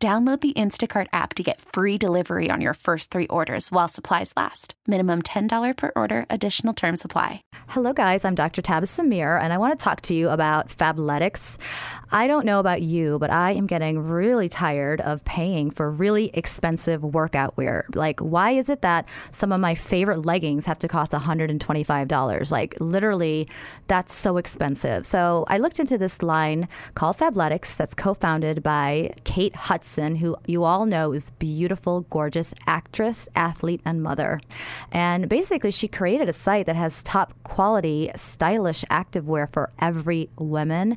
Download the Instacart app to get free delivery on your first three orders while supplies last. Minimum $10 per order, additional term supply. Hello, guys. I'm Dr. Tabasum Mir, and I want to talk to you about Fabletics. I don't know about you, but I am getting really tired of paying for really expensive workout wear. Like, why is it that some of my favorite leggings have to cost $125? Like, literally, that's so expensive. So I looked into this line called Fabletics that's co founded by Kate Hudson, who you all know is beautiful, gorgeous actress, athlete, and mother. And basically, she created a site that has top quality, stylish activewear for every woman.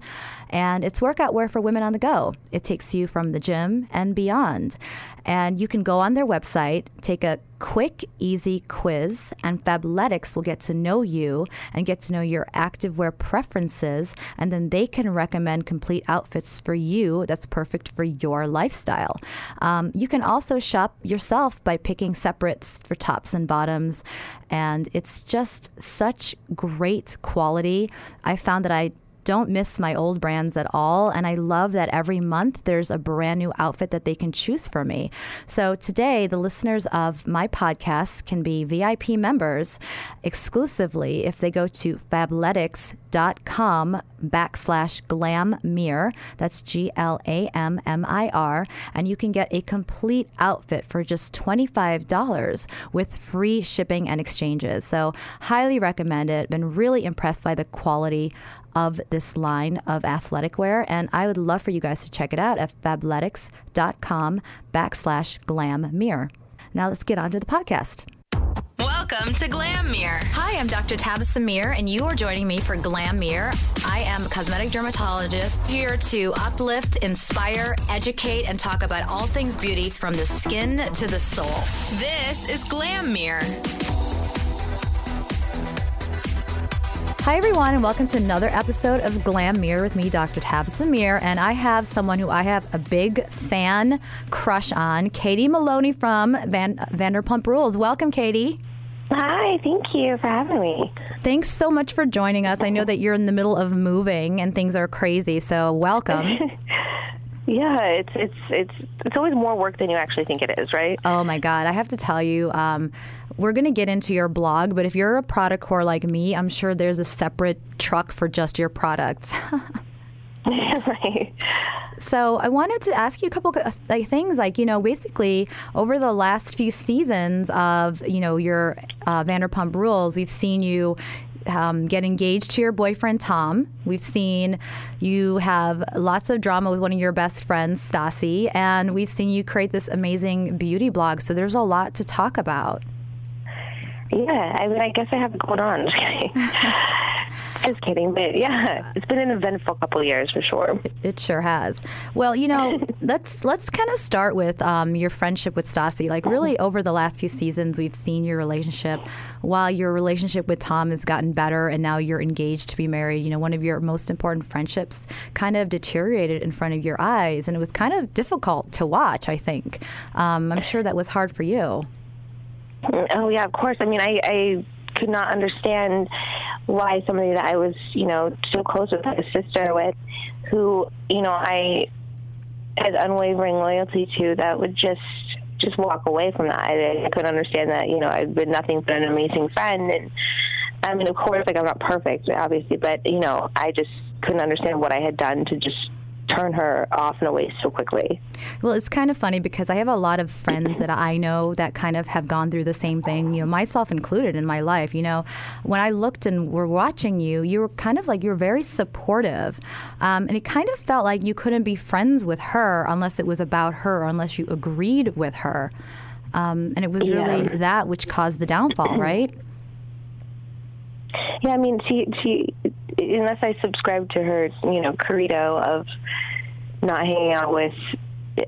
And it's workout wear for women on the go. It takes you from the gym and beyond. And you can go on their website, take a quick, easy quiz, and Fabletics will get to know you and get to know your activewear preferences. And then they can recommend complete outfits for you that's perfect for your lifestyle. Um, you can also shop yourself by picking separates for tops and bottoms. And it's just such great quality. I found that I don't miss my old brands at all. And I love that every month there's a brand new outfit that they can choose for me. So today, the listeners of my podcast can be VIP members exclusively if they go to fabletics.com backslash glammir. That's G L A M M I R. And you can get a complete outfit for just $25 with free shipping and exchanges. So, highly recommend it. Been really impressed by the quality of this line of athletic wear. And I would love for you guys to check it out at fabletics.com backslash glammir. Now let's get on to the podcast. Welcome to GlamMir. Hi, I'm Dr. Tabasum Mir, and you are joining me for GlamMir. I am a cosmetic dermatologist here to uplift, inspire, educate, and talk about all things beauty from the skin to the soul. This is Glam Mirror. Hi, everyone, and welcome to another episode of GlamMir with me, Dr. Tabasum Mir. And I have someone who I have a big fan crush on, Katie Maloney from Van- Vanderpump Rules. Welcome, Katie. Hi, thank you for having me. Thanks so much for joining us. I know that you're in the middle of moving and things are crazy, so welcome. yeah, it's it's it's it's always more work than you actually think it is, right? Oh my god, I have to tell you, um, we're going to get into your blog, but if you're a product whore like me, I'm sure there's a separate truck for just your products. right. So I wanted to ask you a couple of like, things, like you know, basically over the last few seasons of you know your uh, Vanderpump Rules, we've seen you um, get engaged to your boyfriend Tom. We've seen you have lots of drama with one of your best friends, Stassi, and we've seen you create this amazing beauty blog. So there's a lot to talk about. Yeah, I mean, I guess I have it going on. Just kidding, but yeah, it's been an eventful couple of years for sure. It sure has. Well, you know, let's let's kind of start with um, your friendship with Stassi. Like, really, over the last few seasons, we've seen your relationship. While your relationship with Tom has gotten better, and now you're engaged to be married, you know, one of your most important friendships kind of deteriorated in front of your eyes, and it was kind of difficult to watch. I think. Um, I'm sure that was hard for you. Oh yeah, of course. I mean, I, I could not understand why somebody that I was, you know, so close with, a sister with, who, you know, I had unwavering loyalty to, that would just just walk away from that. I, I couldn't understand that. You know, I've been nothing but an amazing friend, and I mean, of course, like I'm not perfect, obviously, but you know, I just couldn't understand what I had done to just turn her off and away so quickly. Well, it's kind of funny because I have a lot of friends that I know that kind of have gone through the same thing, you know, myself included in my life. You know, when I looked and were watching you, you were kind of like, you were very supportive. Um, and it kind of felt like you couldn't be friends with her unless it was about her or unless you agreed with her. Um, and it was really yeah. that which caused the downfall, right? Yeah, I mean, she she unless I subscribe to her, you know, credo of not hanging out with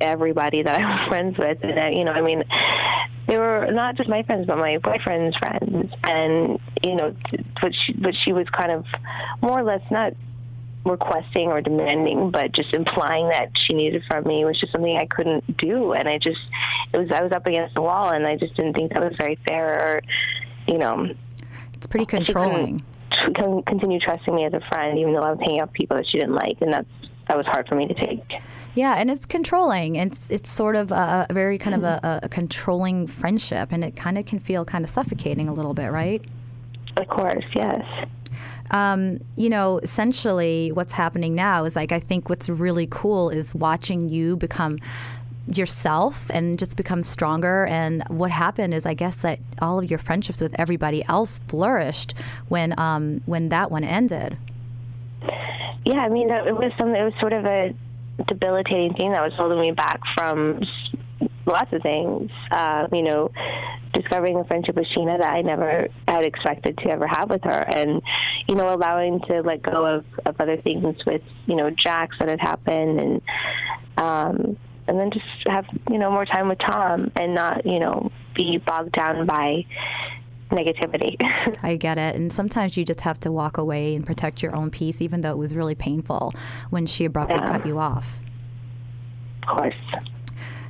everybody that I was friends with, and uh, you know, I mean, they were not just my friends, but my boyfriend's friends, and you know, but she, but she was kind of more or less not requesting or demanding, but just implying that she needed from me was just something I couldn't do, and I just it was I was up against the wall, and I just didn't think that was very fair, or you know, it's pretty controlling. Continue trusting me as a friend, even though I was hanging out with people that she didn't like, and that's that was hard for me to take. Yeah, and it's controlling. It's it's sort of a, a very kind of a, a, controlling friendship, and it kind of can feel kind of suffocating a little bit, right? Of course, yes. Um, you know, essentially, what's happening now is like I think what's really cool is watching you become yourself and just become stronger. And what happened is, I guess that all of your friendships with everybody else flourished when um, when that one ended. Yeah, I mean, it was some. It was sort of a debilitating thing that was holding me back from lots of things. Uh, you know, discovering a friendship with Scheana that I never had expected to ever have with her, and you know, allowing to let go of, of other things with you know Jax that had happened, and um, and then just have you know more time with Tom, and not you know be bogged down by negativity. I get it. And sometimes you just have to walk away and protect your own peace, even though it was really painful when she abruptly yeah. cut you off. Of course.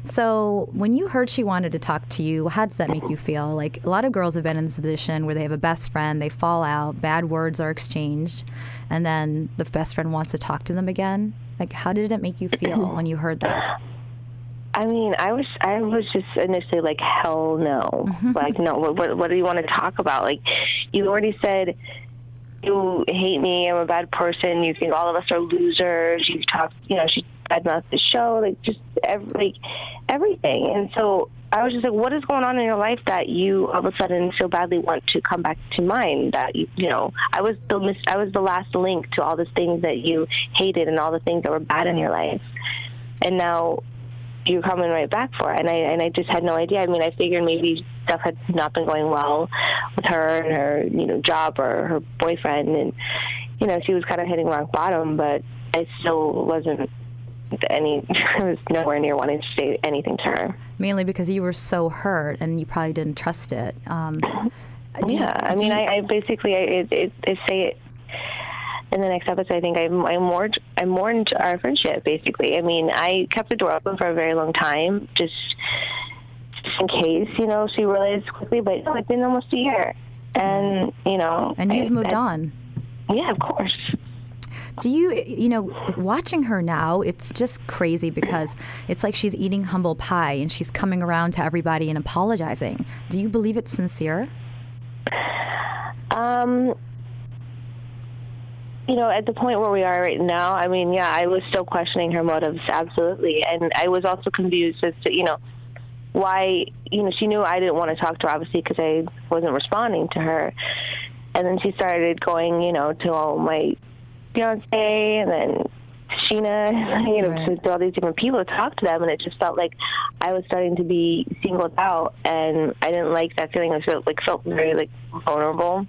So, when you heard she wanted to talk to you, how does that make you feel? Like a lot of girls have been in this position where they have a best friend, they fall out, bad words are exchanged, and then the best friend wants to talk to them again. Like, how did it make you feel when you heard that? I mean, I was I was just initially like, hell no, mm-hmm. like no. What, what what do you want to talk about? Like, you already said you hate me. I'm a bad person. You think all of us are losers. You've talked, you know, she badmouthed the show, like just every, like everything. And so I was just like, what is going on in your life that you all of a sudden so badly want to come back to mind? That you, you know, I was the mis- I was the last link to all the things that you hated and all the things that were bad in your life, and now you're coming right back for it. And I and I just had no idea. I mean, I figured maybe stuff had not been going well with her and her, you know, job or her boyfriend, and you know, she was kind of hitting rock bottom. But I still wasn't any. I was nowhere near wanting to say anything to her. Mainly because you were so hurt and you probably didn't trust it. Um, yeah, I mean, you, I, I basically I, it, it, I say it in the next episode, I think I, I mourned I mourned our friendship. Basically, I mean, I kept the door open for a very long time, just just in case, you know, she realized quickly. But no, it's been almost a year, and you know, and you've I, moved I, on. Yeah, of course. Do you, you know, watching her now, it's just crazy because it's like she's eating humble pie and she's coming around to everybody and apologizing. Do you believe it's sincere? Um, you know, at the point where we are right now, I mean, yeah, I was still questioning her motives, absolutely. And I was also confused as to, you know, why, you know, she knew I didn't want to talk to her, obviously, because I wasn't responding to her. And then she started going, you know, to all my fiance and then Scheana, you know, right. to, all these different people to talk to them, and it just felt like I was starting to be singled out, and I didn't like that feeling. I felt like felt very like vulnerable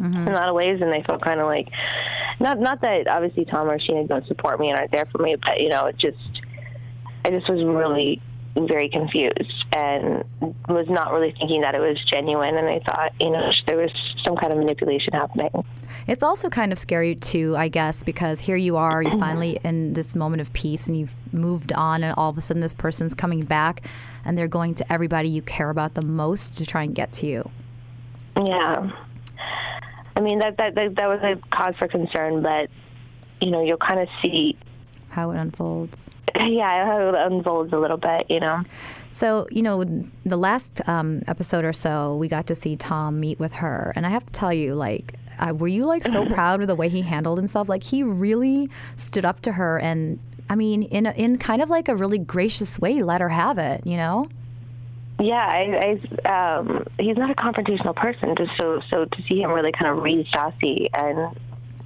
mm-hmm. in a lot of ways, and I felt kind of like not not that obviously Tom or Scheana don't support me and aren't there for me, but you know, it just I just was really very confused and was not really thinking that it was genuine and I thought, you know, there was some kind of manipulation happening. It's also kind of scary too, I guess, because here you are, you're finally in this moment of peace and you've moved on and all of a sudden this person's coming back and they're going to everybody you care about the most to try and get to you. Yeah. I mean that that that, that was a cause for concern, but you know you'll kind of see how it unfolds. Yeah, how it unfolds a little bit, you know. So, you know, the last um, episode or so, we got to see Tom meet with her, and I have to tell you, like, uh, were you like so proud of the way he handled himself? Like, he really stood up to her, and I mean, in a, in kind of like a really gracious way, let her have it, you know. Yeah, I, I um, he's not a confrontational person. Just so so to see him really kind of raise Stassi and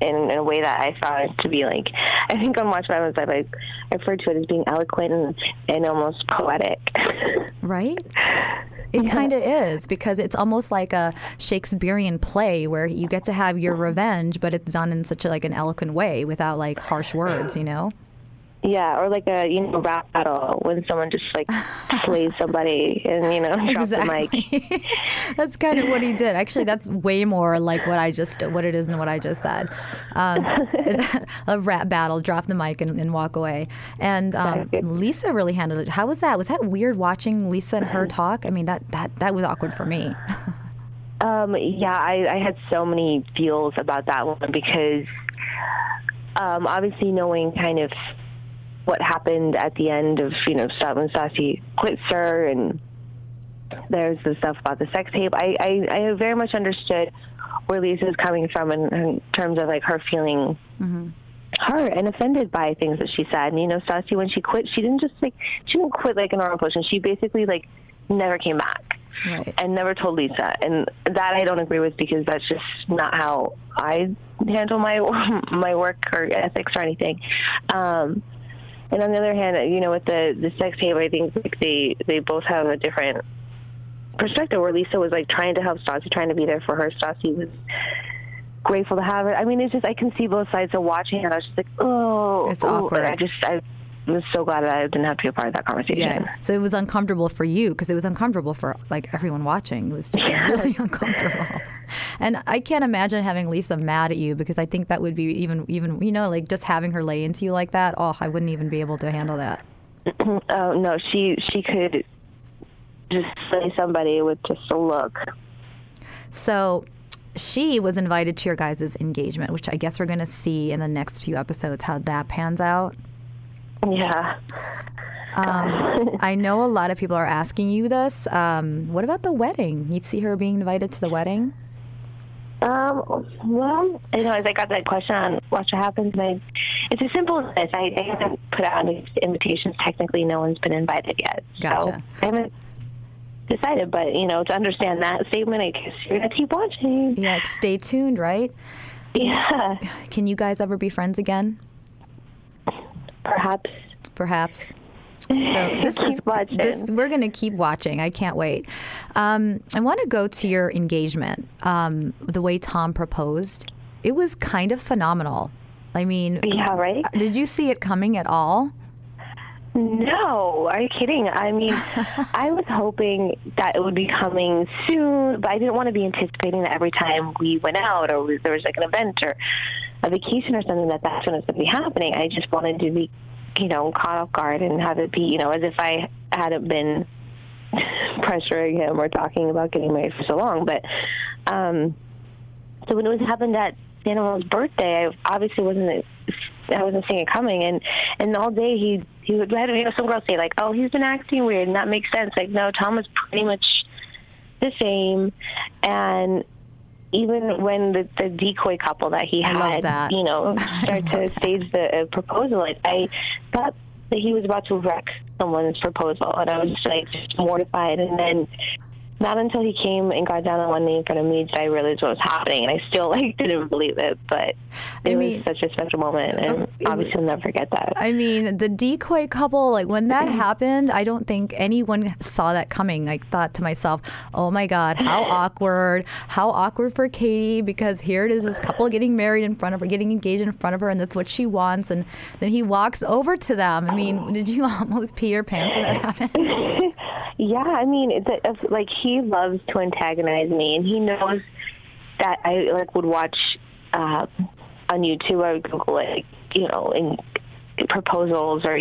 in, in, a way that I found to be like, I think on Watch My I like I referred to it as being eloquent and, and almost poetic. Right. It kind of is because it's almost like a Shakespearean play where you get to have your revenge, but it's done in such a, like an eloquent way without like harsh words, you know. Yeah, or like a you know rap battle when someone just like slays somebody and you know drops the mic. That's kind of what he did. Actually, that's way more like what I just what it is than what I just said. Um, a rap battle, drop the mic and, and walk away. And um, Lisa really handled it. How was that? Was that weird watching Lisa and her talk? I mean, that that that was awkward for me. Um, yeah, I, I had so many feels about that one because um, obviously knowing kind of what happened at the end of you know Sta- when Stassi quit SUR and there's the stuff about the sex tape. I, I, I very much understood where Lisa's coming from in, in terms of like her feeling hurt and offended by things that she said. And you know, Stassi when she quit, she didn't just like she didn't quit like a normal person. She basically like never came back Right. and never told Lisa. And that I don't agree with because that's just not how I handle my my work or ethics or anything. Um, and on the other hand, you know, with the the sex tape, I think like they they both have a different perspective. Where Lisa was like trying to help Stassi, trying to be there for her. Stassi was grateful to have it. I mean, it's just I can see both sides of watching it. I was just like, oh, It's ooh. awkward. Oh, I just I was so glad that I didn't have to be a part of that conversation. Yeah. So it was uncomfortable for you because it was uncomfortable for like everyone watching. It was just really uncomfortable. And I can't imagine having Lisa mad at you because I think that would be even even you know like just having her lay into you like that. Oh, I wouldn't even be able to handle that. Oh no, she she could just slay somebody with just a look. So she was invited to your guys' engagement, which I guess we're going to see in the next few episodes how that pans out. Yeah. Um, I know a lot of people are asking you this. Um, what about the wedding? You'd see her being invited to the wedding? Um. Well, you know, as I got that question on Watch What Happens, I, it's as simple as this. I, I haven't put out any invitations. Technically, no one's been invited yet. So Gotcha. I haven't decided, but you know, to understand that statement, I guess you're gonna keep watching. Yeah, stay tuned, right? Yeah. Can you guys ever be friends again? Perhaps. Perhaps. So this is watching. this. We're going to keep watching. I can't wait. Um, I want to go to your engagement. Um, the way Tom proposed, it was kind of phenomenal. I mean, Yeah. Right. did you see it coming at all? No, are you kidding? I mean, I was hoping that it would be coming soon, but I didn't want to be anticipating that every time we went out or there was like an event or a vacation or something that that's when it's going to be happening. I just wanted to be, you know, caught off guard and have it be, you know, as if I hadn't been pressuring him or talking about getting married for so long. But um, so when it was happened at Daniel's birthday, I obviously wasn't I wasn't seeing it coming, and and all day he he would had you know some girls say like, oh, he's been acting weird, and that makes sense. Like, no, Tom was pretty much the same, and even when the, the decoy couple that he had, that. you know, start to stage the uh, proposal, like I thought that he was about to wreck someone's proposal, and I was just like just mortified. And then not until he came and got down on one knee in front of me did I realize what was happening, and I still like didn't believe it. But I it mean- was such a special moment, and it obviously I'll never forget that. I mean, the decoy couple, like when that mm-hmm. happened, I don't think anyone saw that coming. I thought to myself, oh my God, how awkward. How awkward for Katie because here it is, this couple getting married in front of her, getting engaged in front of her, and that's what she wants. And then he walks over to them. I mean, did you almost pee your pants when that happened? Yeah, I mean, it's like he loves to antagonize me, and he knows that I like would watch uh, on YouTube. I would Google like you know, in proposals or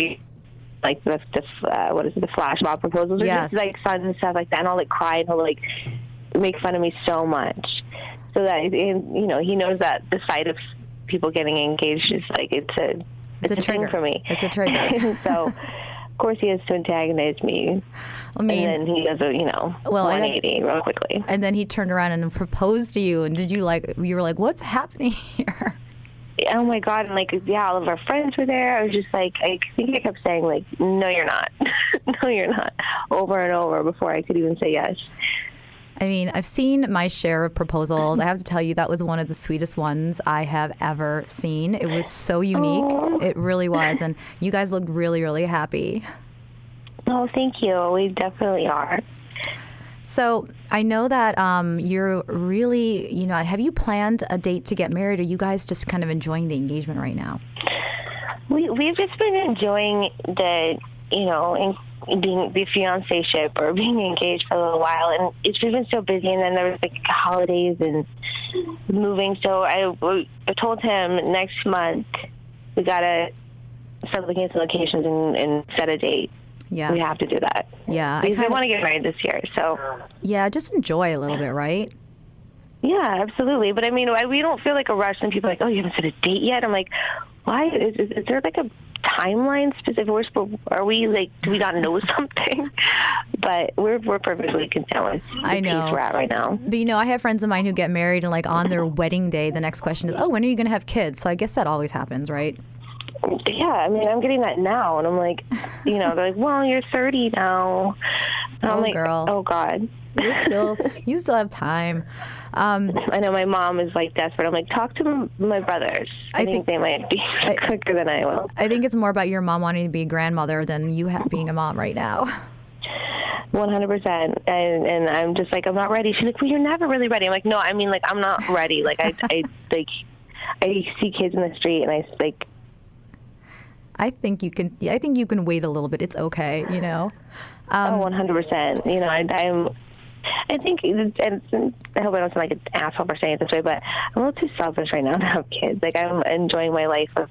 like the the uh, what is it, the flash mob proposals or Yes. just like sons and stuff like that, and I'll like cry and he'll like make fun of me so much, so that and, you know he knows that the sight of people getting engaged is like it's a It's a thing trigger. for me. It's a trigger. So. Of course, he has to antagonize me I mean, and then he does a you know Well, I don't- 180 real quickly. and then he turned around and proposed to you. And did you like, you were like, what's happening here? Oh my god! And like yeah, all of our friends were there. I was just like, I think I kept saying like, no, you're not, no, you're not, over and over before I could even say yes. I mean, I've seen my share of proposals. I have to tell you, that was one of the sweetest ones I have ever seen. It was so unique. It really was. And you guys looked really, really happy. Oh, thank you. We definitely are. So I know that um, you're really, you know, have you planned a date to get married? Or are you guys just kind of enjoying the engagement right now? We we've just been enjoying the you know in, being the fiance ship or being engaged for a little while, and it's just been so busy. And then there was like holidays and moving. So I, I told him next month we gotta start looking at some locations and, and set a date. Yeah. We have to do that. Yeah. Because we kinda- want to get married this year. So Yeah, just enjoy a little bit, right? yeah, absolutely. But I mean, I, we don't feel like a rush. And people are like, oh, you haven't set a date yet. I'm like, why? Is, is, is there like a timeline specific? We're are we like, do we not know something? but we're we're perfectly content with I know. we're at right now. But you know, I have friends of mine who get married and like on their wedding day, the next question is, "Oh, when are you going to have kids?" So I guess that always happens, right? Yeah, I mean, I'm getting that now, and I'm like, you know, they're like, well, you're 30 now. And I'm Oh, like, girl. oh God. You're still, you still have time. Um, I know my mom is like desperate. I'm like, talk to my brothers. I, I think, think- they might be quicker than I will. I think it's more about your mom wanting to be a grandmother than you ha- being a mom right now. 100%. And, and I'm just like, I'm not ready. She's like, well, you're never really ready. I'm like, no, I mean, like, I'm not ready. Like, I, I like, I see kids in the street, and I like, I think you can. I think you can wait a little bit. It's okay, you know. Um, oh, 100%. You know, I, I'm. I think, and I hope I don't sound like an asshole for saying it this way, but I'm a little too selfish right now to have kids. Like I'm enjoying my life of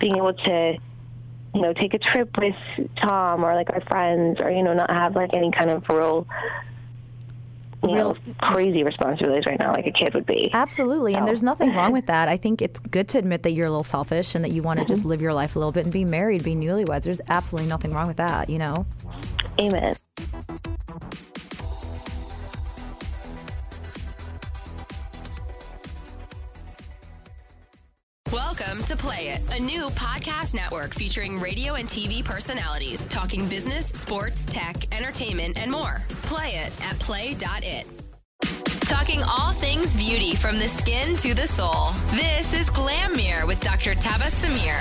being able to, you know, take a trip with Tom or like our friends, or you know, not have like any kind of real, Real- know, crazy responsibilities right now, like a kid would be. Absolutely, and there's nothing wrong with that. I think it's good to admit that you're a little selfish and that you want to just mm-hmm. live your life a little bit and be married, be newlyweds. There's absolutely nothing wrong with that, you know. Amen. Welcome to Play It, a new podcast network featuring radio and TV personalities talking business, sports, tech, entertainment, and more. Play it at play.it. Talking all things beauty from the skin to the soul. This is GlamMir with Dr. Tabasum Mir.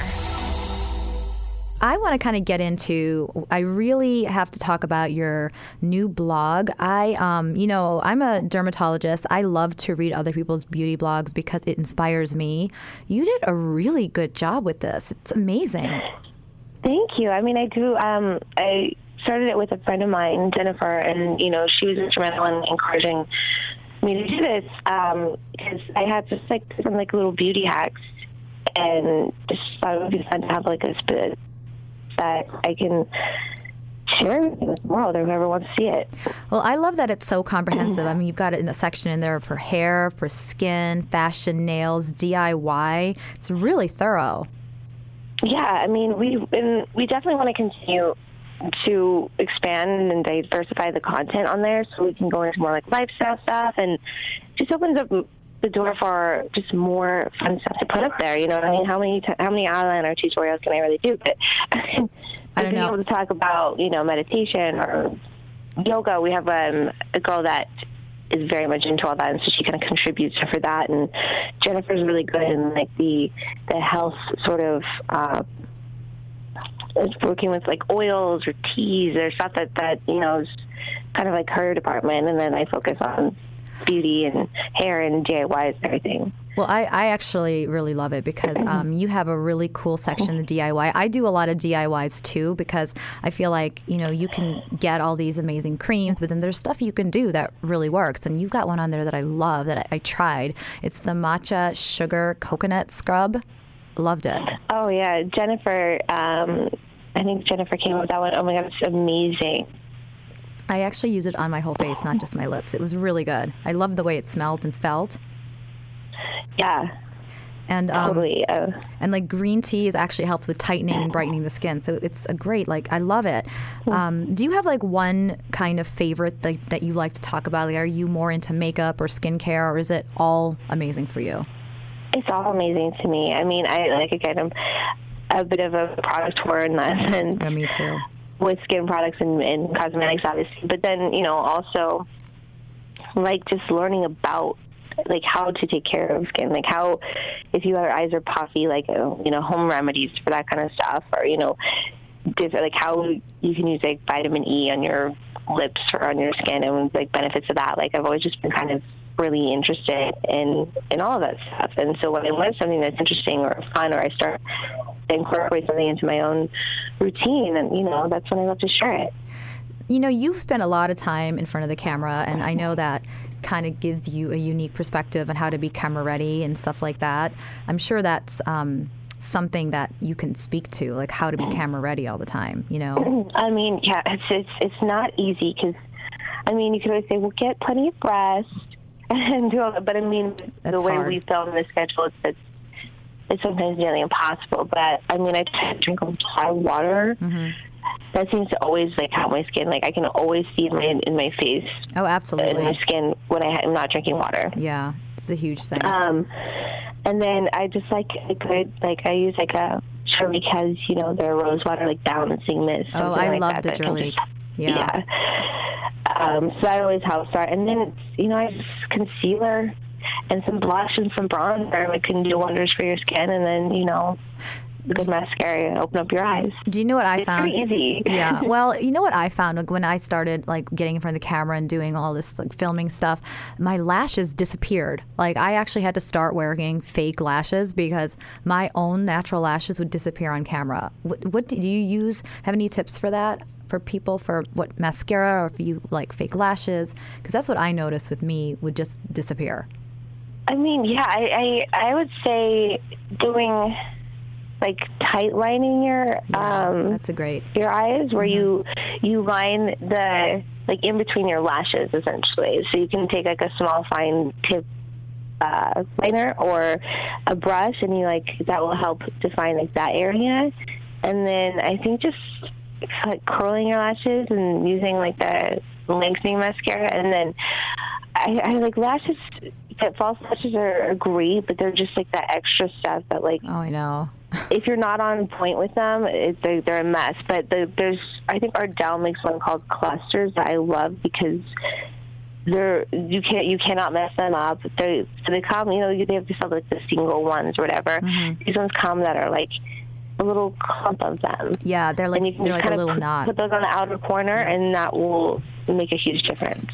I want to kind of get into. I really have to talk about your new blog. I, um, you know, I'm a dermatologist. I love to read other people's beauty blogs because it inspires me. You did a really good job with this. It's amazing. Thank you. I mean, I do. Um, I started it with a friend of mine, Jennifer, and you know, she was instrumental in encouraging me to do this um, because I had just like some like little beauty hacks, and just thought it would be fun to have like a spit that I can share with the world or whoever wants to see it. Well, I love that it's so comprehensive. I mean, you've got it in a section in there for hair, for skin, fashion, nails, DIY. It's really thorough. Yeah, I mean, we and we definitely want to continue to expand and diversify the content on there, so we can go into more like lifestyle stuff, and just opens up the door for just more fun stuff to put up there. You know, what I mean, how many t- how many eyeliner tutorials can I really do? But I don't being know. able to talk about you know meditation or yoga, we have um, a girl that is very much into all that, and so she kind of contributes for that. And Jennifer's really good in like the the health sort of. Uh, working with like oils or teas or stuff that that you know is kind of like her department, and then I focus on beauty and hair and DIYs and everything. Well, I, I actually really love it because um, you have a really cool section, the DIY. I do a lot of DIYs too because I feel like, you know, you can get all these amazing creams, but then there's stuff you can do that really works. And you've got one on there that I love that I, I tried. It's the matcha sugar coconut scrub. Loved it. Oh yeah, Jennifer. Um, I think Jennifer came up with that one. Oh my god, it's amazing. I actually use it on my whole face, not just my lips. It was really good. I loved the way it smelled and felt. Yeah, And um, totally. And like green tea is actually helps with tightening and brightening the skin so it's a great like i love it um, do you have like one kind of favorite that, that you like to talk about like are you more into makeup or skincare or is it all amazing for you it's all amazing to me. I mean, I like again, I'm a bit of a product whore in that sense. yeah, me too with skin products and, and cosmetics, obviously. But then, you know, also like just learning about like how to take care of skin, like how if your eyes are puffy, like uh, you know, home remedies for that kind of stuff, or you know, different like how you can use like vitamin E on your lips or on your skin and like benefits of that. Like I've always just been kind of really interested in in all of that stuff. And so when I learn something that's interesting or fun, or I start to incorporate something into my own routine, and you know, that's when I love to share it. You know, you've spent a lot of time in front of the camera, and I know that kind of gives you a unique perspective on how to be camera ready and stuff like that. I'm sure that's um, something that you can speak to, like how to be camera ready all the time. You know? I mean, yeah, it's it's it's not easy because, I mean, you could always say, well, get plenty of rest and do all that, but I mean, That's the way hard. we film the schedule, it's, it's it's sometimes nearly impossible. But I mean, I try to drink a lot of water. Mm-hmm. That seems to always like help my skin. Like I can always see it in my in my face, Oh, absolutely. in my skin when I am not drinking water. Yeah, it's a huge thing. Um, and then I just like a good like I use like a Shirley has you know their rose water like balancing mist. oh, I like love that the Jurley. just- Yeah. Um, so that always helps start. And then it's you know I just concealer and some blush and some bronzer like can do wonders for your skin. And then you know good mascara open up your eyes. Do you know what I It's found? pretty easy. yeah. Well, you know what I found like, when I started like getting in front of the camera and doing all this like filming stuff, my lashes disappeared. Like I actually had to start wearing fake lashes because my own natural lashes would disappear on camera. What, what do you use? Have any tips for that? For people for what mascara or if you like fake lashes because that's what I noticed with me would just disappear. I mean, yeah, I, I I would say doing like tight lining your um That's a great. your eyes where you Mm-hmm. you line the like in between your lashes essentially so you can take like a small fine tip uh, liner or a brush and you like that will help define like that area and then i think just like curling your lashes and using like the lengthening mascara and then i, I like lashes that false lashes are, are great but they're just like that extra stuff that like Oh, I know. if you're not on point with them, it, they're, they're a mess. But the, there's, I think Ardell makes one called clusters that I love because they're you can't you cannot mess them up. They so they come, you know, they have to sell like the single ones or whatever. Mm-hmm. These ones come that are like a little clump of them. Yeah, they're like and you can they're like a little put, knot. put those on the outer corner, and that will make a huge difference.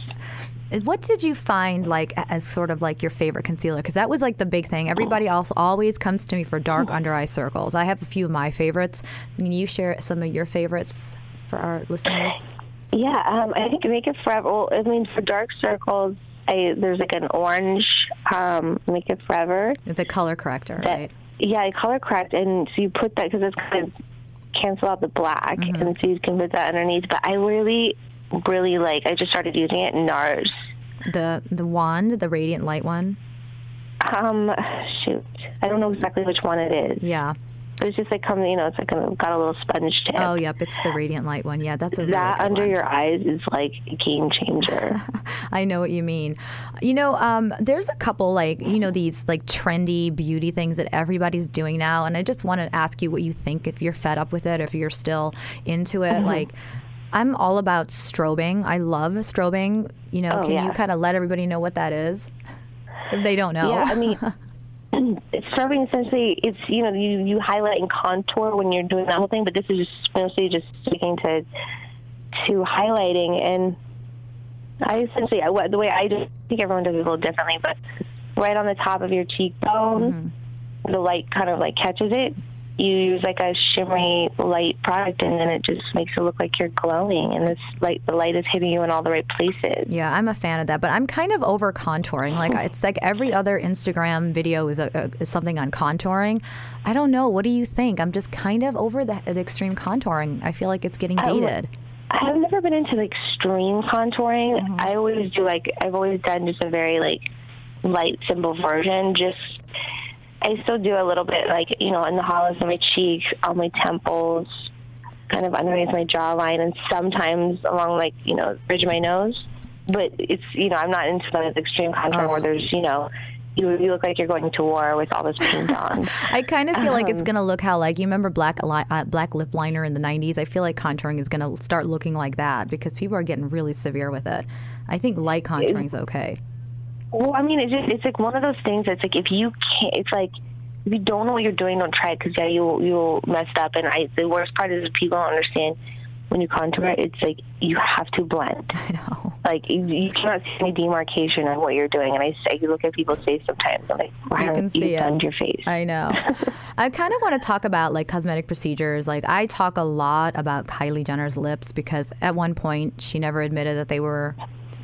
What did you find like as sort of like your favorite concealer? Because that was like the big thing. Everybody else always comes to me for dark under eye circles. I have a few of my favorites. Can you share some of your favorites for our listeners? Yeah, um, I think Make Up For Ever. Well, I mean, for dark circles, I, there's like an orange um, Make Up For Ever. The color corrector, that right? Yeah, I color correct, and so you put that because it's kind of cancel out the black, Mm-hmm. and so you can put that underneath. But I really, really like. I just started using it. In NARS. The the wand, the radiant light one. Um, shoot, I don't know exactly which one it is. Yeah. But it's just like coming, you know, it's like a, got a little sponge tip. Oh, yep. It's the radiant light one. Yeah, that's a really that under one. your eyes is like a game changer. I know what you mean. You know, um, there's a couple like you know these like trendy beauty things that everybody's doing now, and I just want to ask you what you think if you're fed up with it, if you're still into it. Like, I'm all about strobing. I love strobing. You know, Oh, can yeah. you kind of let everybody know what that is if they don't know? Yeah, I mean, serving essentially. It's you know you you highlight and contour when you're doing that whole thing, but this is just mostly just sticking to to highlighting. And I essentially, I, the way I do, I think everyone does it a little differently, but right on the top of your cheekbone, mm-hmm. the light kind of like catches it. You use like a shimmery light product, and then it just makes it look like you're glowing, and this light, the light is hitting you in all the right places. Yeah, I'm a fan of that, but I'm kind of over contouring. Like it's like every other Instagram video is, a, a, is something on contouring. I don't know. What do you think? I'm just kind of over the, the extreme contouring. I feel like it's getting dated. I've never been into like extreme contouring. Mm-hmm. I always do like I've always done just a very like light, simple version. Just I still do a little bit like you know in the hollows of my cheeks, on my temples, kind of underneath my jawline, and sometimes along like you know the bridge of my nose. But it's you know I'm not into the extreme contouring where there's you know you, you look like you're going to war with all this paint on. I kind of feel like Um, it's gonna look how like you remember black li- uh, black lip liner in the '90s. I feel like contouring is gonna start looking like that because people are getting really severe with it. I think light contouring is okay. Well, I mean, it's just it's like one of those things that's like if you can't, it's like if you don't know what you're doing, don't try it because yeah, you'll you'll mess up. And I the worst part is people don't understand. when you contour, it's like you have to blend. I know. Like you, you cannot see any demarcation of what you're doing. And I, I look at people's face sometimes. I'm like, why You can see it. your face? I know. I kind of want to talk about like cosmetic procedures. Like I talk a lot about Kylie Jenner's lips because at one point she never admitted that they were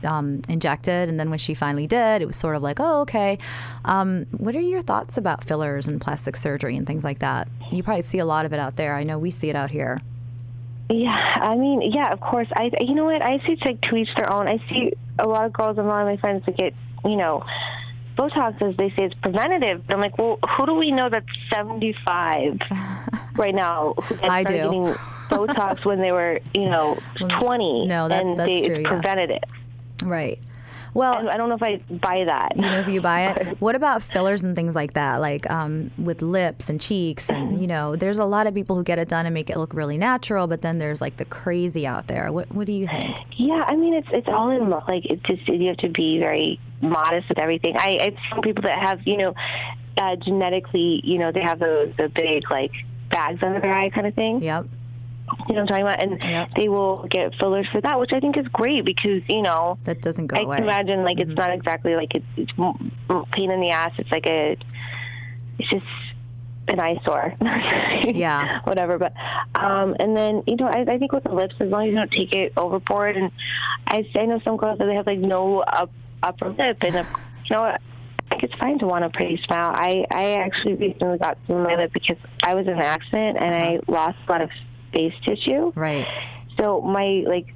um, injected, and then when she finally did, it was sort of like, oh, okay. Um, what are your thoughts about fillers and plastic surgery and things like that? You probably see a lot of it out there. I know we see it out here. Yeah, I mean, yeah, of course. I, you know what? I see it's like to each their own. I see a lot of girls and a lot of my friends that get, you know, Botox as they say it's preventative. But I'm like, well, who do we know that's 75 right now who I do. getting Botox when they were, you know, 20? no, that's- and that's they, true, It's yeah. preventative. Right. Well, I, don't know if I buy that. you know if you buy it what about fillers and things like that like um, with lips and cheeks and you know there's a lot of people who get it done and make it look really natural but then there's like the crazy out there what, what do you think Yeah, I mean it's it's all in like it just you have to be very modest with everything. I I've seen people that have you know uh, genetically you know they have those the big like bags under their eye kind of thing. yep You know what I'm talking about, and Yep. they will get fillers for that, which I think is great because you know that doesn't go I away can imagine like it's not exactly like it's, it's pain in the ass. It's like a it's just an eyesore. Yeah. Whatever. But um and then, you know, I, I think with the lips as long as you don't take it overboard and I I know some girls that they have like no up, upper lip and you know what? I think it's fine to want a pretty smile. I, I actually recently got some in my lip because I was in an accident and I lost a lot of face tissue. right So my like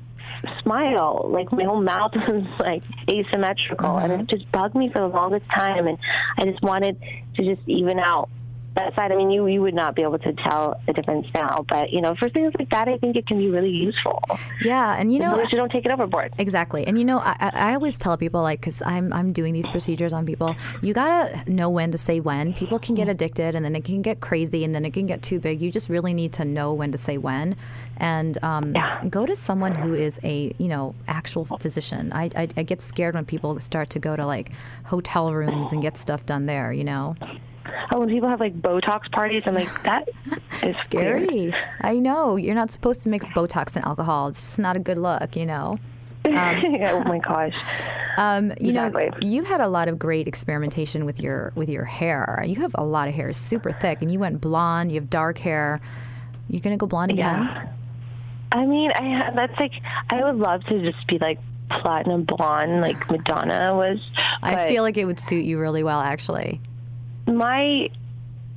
smile, like my whole mouth was like asymmetrical, and mm-hmm. it just bugged me for the longest time. And I just wanted to just even out that side. I mean, you you would not be able to tell the difference now, but you know, for things like that, I think it can be really useful. yeah and you know as you don't take it overboard. Exactly, and you know, I, I always tell people like, because I'm I'm doing these procedures on people, you gotta know when to say when. People can get addicted, and then it can get crazy, and then it can get too big. You just really need to know when to say when, and um, Yeah. go to someone who is a you know actual physician. I, I I get scared when people start to go to like hotel rooms and get stuff done there. You know, Oh, when people have like Botox parties, I'm like, that is weird. scary. I know you're not supposed to mix Botox and alcohol. It's just not a good look. You know. oh my gosh. Um, You know, you've had a lot of great experimentation with your with your hair. You have a lot of hair, super thick, and you went blonde. You have dark hair. You're gonna go blonde again? Yeah. I mean, I that's like I would love to just be like platinum blonde, like Madonna was. I feel like it would suit you really well, actually. My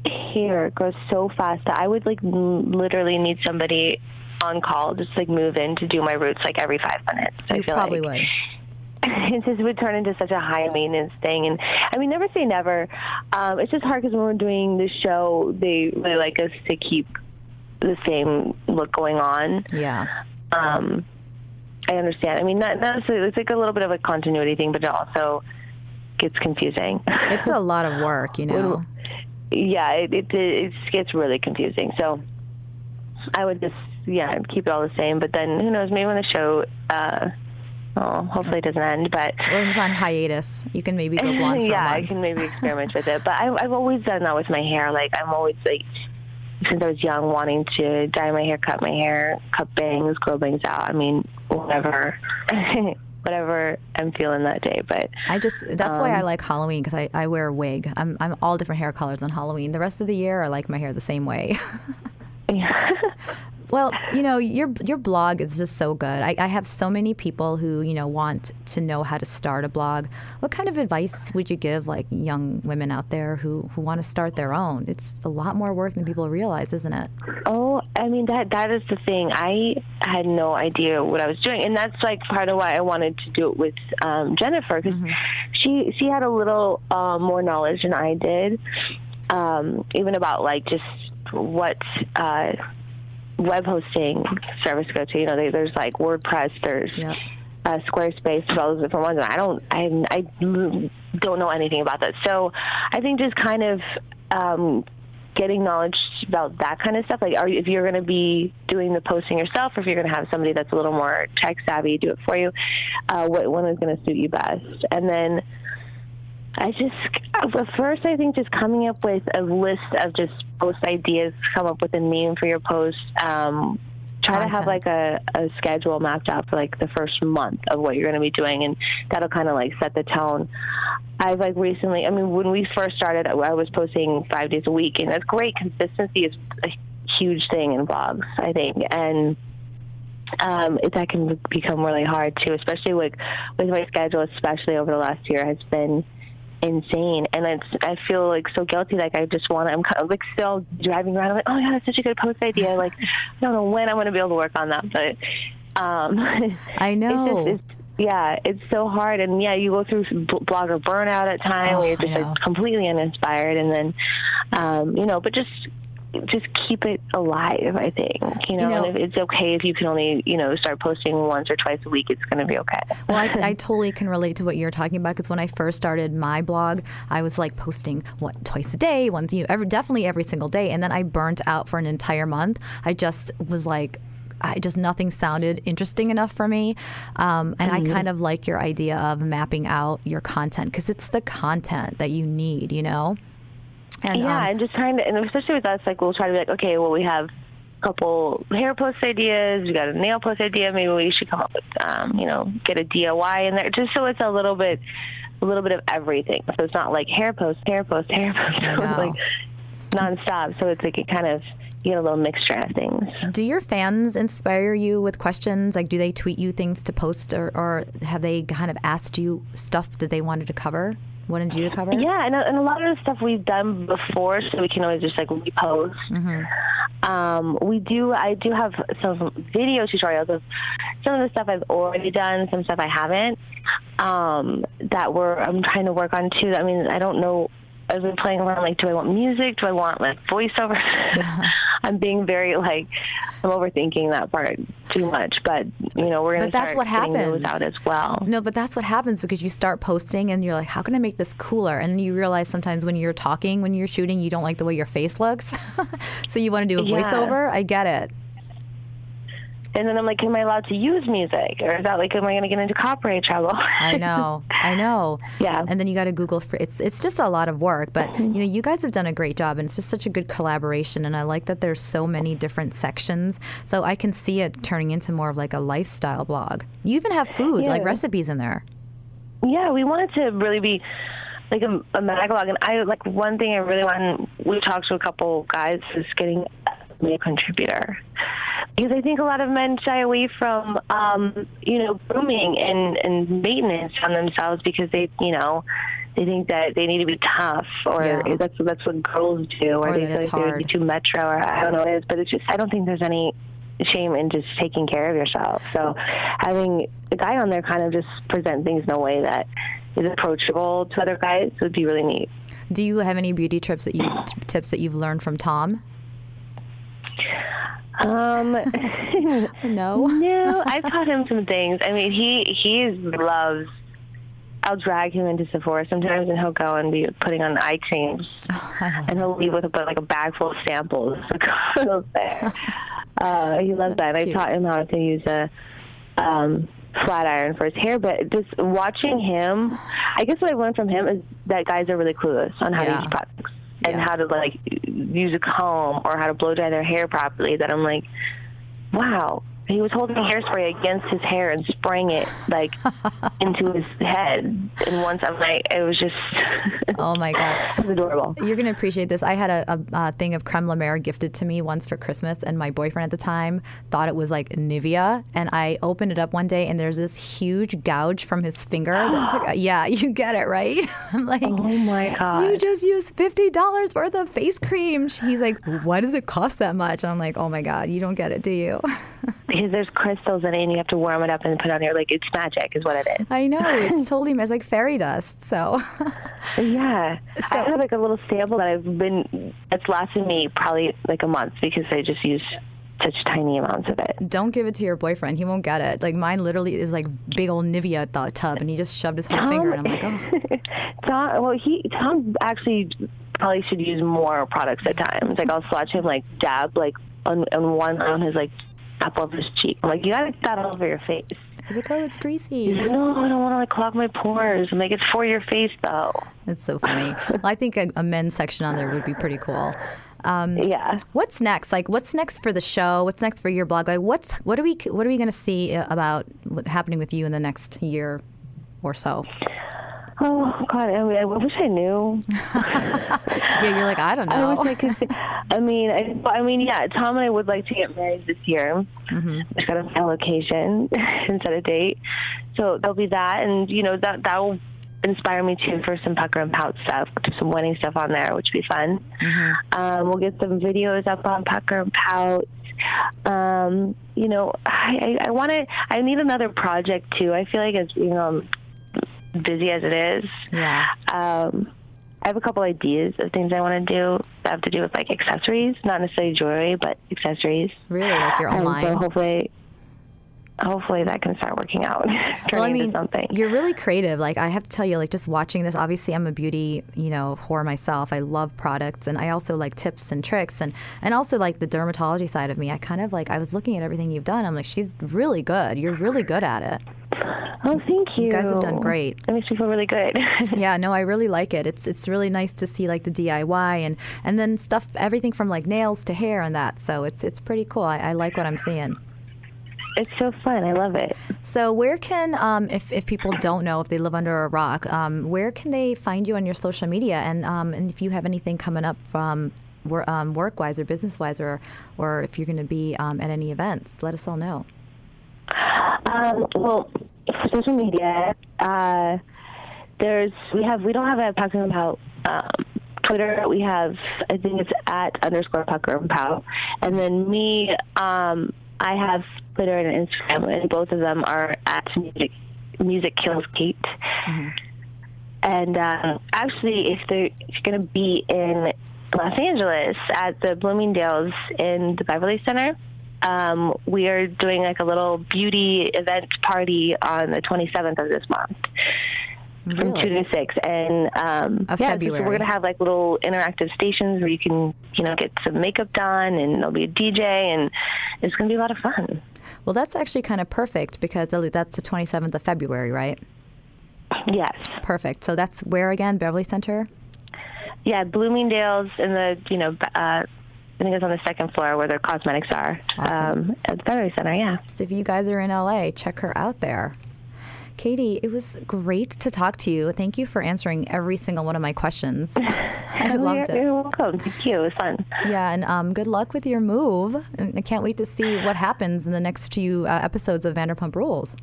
hair grows so fast that I would like m- literally need somebody on call just like move in to do my roots like every five minutes. I You feel probably like. would. it just would turn into such a high maintenance thing. And I mean, never say never. Um, it's just hard because when we're doing the show, they really like us to keep the same look going on. Yeah. Um, I understand. I mean, not, not necessarily, it's like a little bit of a continuity thing, but also gets confusing. It's a lot of work, you know. yeah, it, it it gets really confusing. So I would just yeah keep it all the same. But then who knows? Maybe when the show, uh, oh, hopefully it doesn't end. But When it's on hiatus, you can maybe go blonde yeah, I can maybe experiment with it. But I, I've always done that with my hair. Like I'm always like since I was young, wanting to dye my hair, cut my hair, cut bangs, grow bangs out. I mean, whatever. Whatever I'm feeling that day, but I just that's why I Um, like Halloween because I, I wear a wig. I'm I'm all different hair colors on Halloween. The rest of the year, I like my hair the same way. Well, you know, your your blog is just so good. I, I have so many people who you know want to know how to start a blog. What kind of advice would you give like young women out there who who want to start their own? It's a lot more work than people realize, isn't it? Oh, I mean that that is the thing. I had no idea what I was doing, and that's like part of why I wanted to do it with um, Jennifer because she she had a little uh, more knowledge than I did, um, even about like just what uh, web hosting service go to. You know, they, there's like WordPress, there's Yep. uh, Squarespace, as well as different ones. And I don't, I, I don't know anything about that. So I think just kind of um, getting knowledge about that kind of stuff. Like, are you, if you're going to be doing the posting yourself, or if you're going to have somebody that's a little more tech savvy do it for you, uh, what one is going to suit you best, and then. I just, at first, I think just coming up with a list of just post ideas, come up with a name for your post, um, try to have like a, a schedule mapped out for like the first month of what you're going to be doing and that'll kind of like set the tone. I've like recently i mean when we first started i was posting five days a week and that's great. Consistency is a huge thing in vlogs i think and um, it, that can become really hard too, especially with with my schedule, especially over the last year, has been insane. And it's I feel like so guilty. Like I just want to. I'm kind of like still driving around. I'm like, oh yeah, that's such a good post idea. Like I don't know when I'm going to be able to work on that, but um, I know. It's just, it's, yeah, it's so hard, and yeah, you go through blogger burnout at times Oh, where you're just like completely uninspired, and then, um, you know, but just just keep it alive. I think you know, know- and if it's okay if you can only you know start posting once or twice a week. It's going to be okay. Well, I, I totally can relate to what you're talking about because when I first started my blog, I was like posting what twice a day, once you know, every definitely every single day, and then I burnt out for an entire month. I just was like. I just nothing sounded interesting enough for me, um, and I kind of like your idea of mapping out your content because it's the content that you need, you know. And, yeah, um, and just trying to, and especially with us, like we'll try to be like, okay, well, we have a couple hair post ideas, we got a nail post idea. Maybe we should come up with, um, you know, get a DIY in there, just so it's a little bit, a little bit of everything. So it's not like hair post, hair post, hair post, I It's know. like nonstop. So it's like it kind of you get a little mixture of things. Do your fans inspire you with questions? Like, do they tweet you things to post, or, or have they kind of asked you stuff that they wanted to cover, wanted you to cover? Yeah, and a, and a lot of the stuff we've done before, so we can always just like repost. Um, we do. I do have some video tutorials of some of the stuff I've already done, some stuff I haven't. Um, that we're I'm trying to work on too. I mean, I don't know. I've been playing around. Like, do I want music? Do I want like voiceover? I'm being very like I'm overthinking that part too much. But you know, we're gonna But that's what happens. out as well. No, but that's what happens because you start posting and you're like, how can I make this cooler? And then you realize sometimes when you're talking, when you're shooting, you don't like the way your face looks. so you want to do a Yeah. voiceover. I get it. And then I'm like, am I allowed to use music, or is that like, am I gonna get into copyright trouble? I know. I know. Yeah. And then you got to Google for it's it's just a lot of work, but mm-hmm. you know, you guys have done a great job and it's just such a good collaboration and I like that there's so many different sections. So I can see it turning into more of like a lifestyle blog. You even have food, like recipes in there. Yeah, we wanted to really be like a, a maglog, and I like one thing I really want. We talked to a couple guys is getting a contributor because I think a lot of men shy away from um, you know grooming and and maintenance on themselves because they you know. They think that they need to be tough, or Yeah. that's that's what girls do, or, Or they that feel like they would be too metro, or I don't know what it is. But it's just I don't think there's any shame in just taking care of yourself. So having a guy on there kind of just present things in a way that is approachable to other guys would be really neat. Do you have any beauty tips that you tips that you've learned from Tom? Um, No. no, I've taught him some things. I mean, he he loves. I'll drag him into Sephora sometimes, and he'll go and be putting on eye creams, and he'll leave with a, like a bag full of samples. There. Uh, he loves that. And I taught him how to use a um, flat iron for his hair. But just watching him, I guess what I've learned from him is that guys are really clueless on how Yeah. to use products and Yeah. how to like use a comb or how to blow dry their hair properly. That I'm like, wow. He was holding hairspray against his hair and spraying it like into his head. And once I'm like, it was just, Oh my god. it was adorable. You're going to appreciate this. I had a, a, a thing of creme la mer gifted to me once for Christmas, and my boyfriend at the time thought it was like Nivea. And I opened it up one day, and there's this huge gouge from his finger. that took, yeah, you get it, right? I'm like, Oh my god, you just used $50 worth of face cream. He's like, why does it cost that much? And I'm like, oh my God, you don't get it, do you? Because there's crystals in it, and you have to warm it up and put it on your like it's magic, is what it is. I know. It's totally, it's like fairy dust. So, Yeah, So- I have like a little sample that I've been that's lasted me probably like a month because I just use such tiny amounts of it. don't give it to your boyfriend. He won't get it. Like, mine literally is like big old Nivea th- tub, and he just shoved his whole finger, and I'm like, oh. Tom, well, he Tom actually probably should use more products at times. Like I'll watch him like dab like on, on one on his like apple of his cheek. Like, you gotta get that all over your face. He's like, oh, it's greasy. Like, no, I don't want to like clog my pores. I'm like, it's for your face though. That's so funny. well, I think a, a men's section on there would be pretty cool. Um, yeah. What's next? Like, what's next for the show? What's next for your blog? Like, what's what are we what are we going to see uh, about what's happening with you in the next year or so? Oh God, I, mean, I wish I knew. Yeah, you're like I don't I know. wish I could. I mean, I, I mean, yeah. Tom and I would like to get married this year. Mm-hmm. Just got a location and set a date. So there'll be that, and you know that that will inspire me too for some pucker and pout stuff, some wedding stuff on there, which would be fun. Mm-hmm. Um, we'll get some videos up on pucker and pout. Um, you know, I, I, I want to. I need another project too. I feel like as you know, busy as it is. yeah. Um, I have a couple ideas of things I want to do that have to do with like accessories, not necessarily jewelry, but accessories. Really, like your own And line. so hopefully, hopefully that can start working out, well, I mean, into something. you're really creative. Like I have to tell you, like just watching this. Obviously, I'm a beauty, you know, whore myself. I love products, and I also like tips and tricks, and and also like the dermatology side of me. I kind of like I was looking at everything you've done. I'm like, she's really good. You're really good at it. Oh, thank you. You guys have done great. That makes me feel really good. Yeah, no, I really like it. It's it's really nice to see like the DIY and and then stuff, everything from like nails to hair and that. So it's it's pretty cool. I, I like what I'm seeing. it's so fun. I love it. So where can, um, if, if people don't know, if they live under a rock, um, where can they find you on your social media? And um, and if you have anything coming up from um, work-wise or business-wise, or or if you're going to be um, at any events, let us all know. Um, well, for social media, uh, there's we have we don't have a pucker and pout um, Twitter. We have I think it's at underscore pucker and pout, and then me, um, I have Twitter and Instagram, and both of them are at music music kills Kate. And um, actually, if they're going to be in Los Angeles at the Bloomingdale's in the Beverly Center, um, we are doing like a little beauty event party on the 27th of this month from two to six, and um, yeah, so we're gonna have like little interactive stations where you can, you know, get some makeup done, and there'll be a DJ, and it's gonna be a lot of fun. Well, that's actually kind of perfect because that's the 27th of February, right? Yes, Perfect. So that's where again? Beverly Center. yeah, Bloomingdale's in the, you know, uh, I think it's on the second floor where their cosmetics are Awesome. um, at the Beverly Center. Yeah. So if you guys are in LA, check her out there. Katie, it was great to talk to you. Thank you for answering every single one of my questions. I loved you're, it. You're welcome. Thank you. It was fun. Yeah, and um, good luck with your move. And I can't wait to see what happens in the next few uh, episodes of Vanderpump Rules.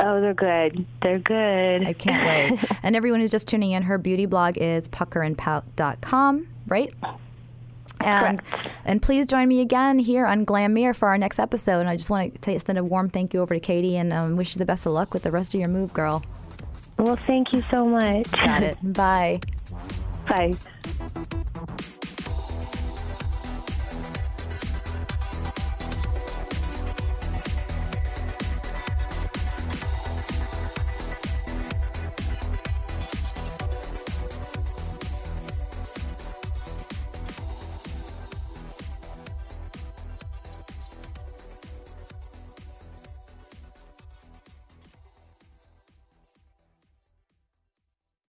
Oh, they're good. They're good. I can't wait. and everyone who's just tuning in, her beauty blog is puckerandpout.com, right? And and please join me again here on GlamMir for our next episode. And I just want to extend a warm thank you over to Katie and um, wish you the best of luck with the rest of your move, girl. Well, thank you so much. Got it. Bye. Bye.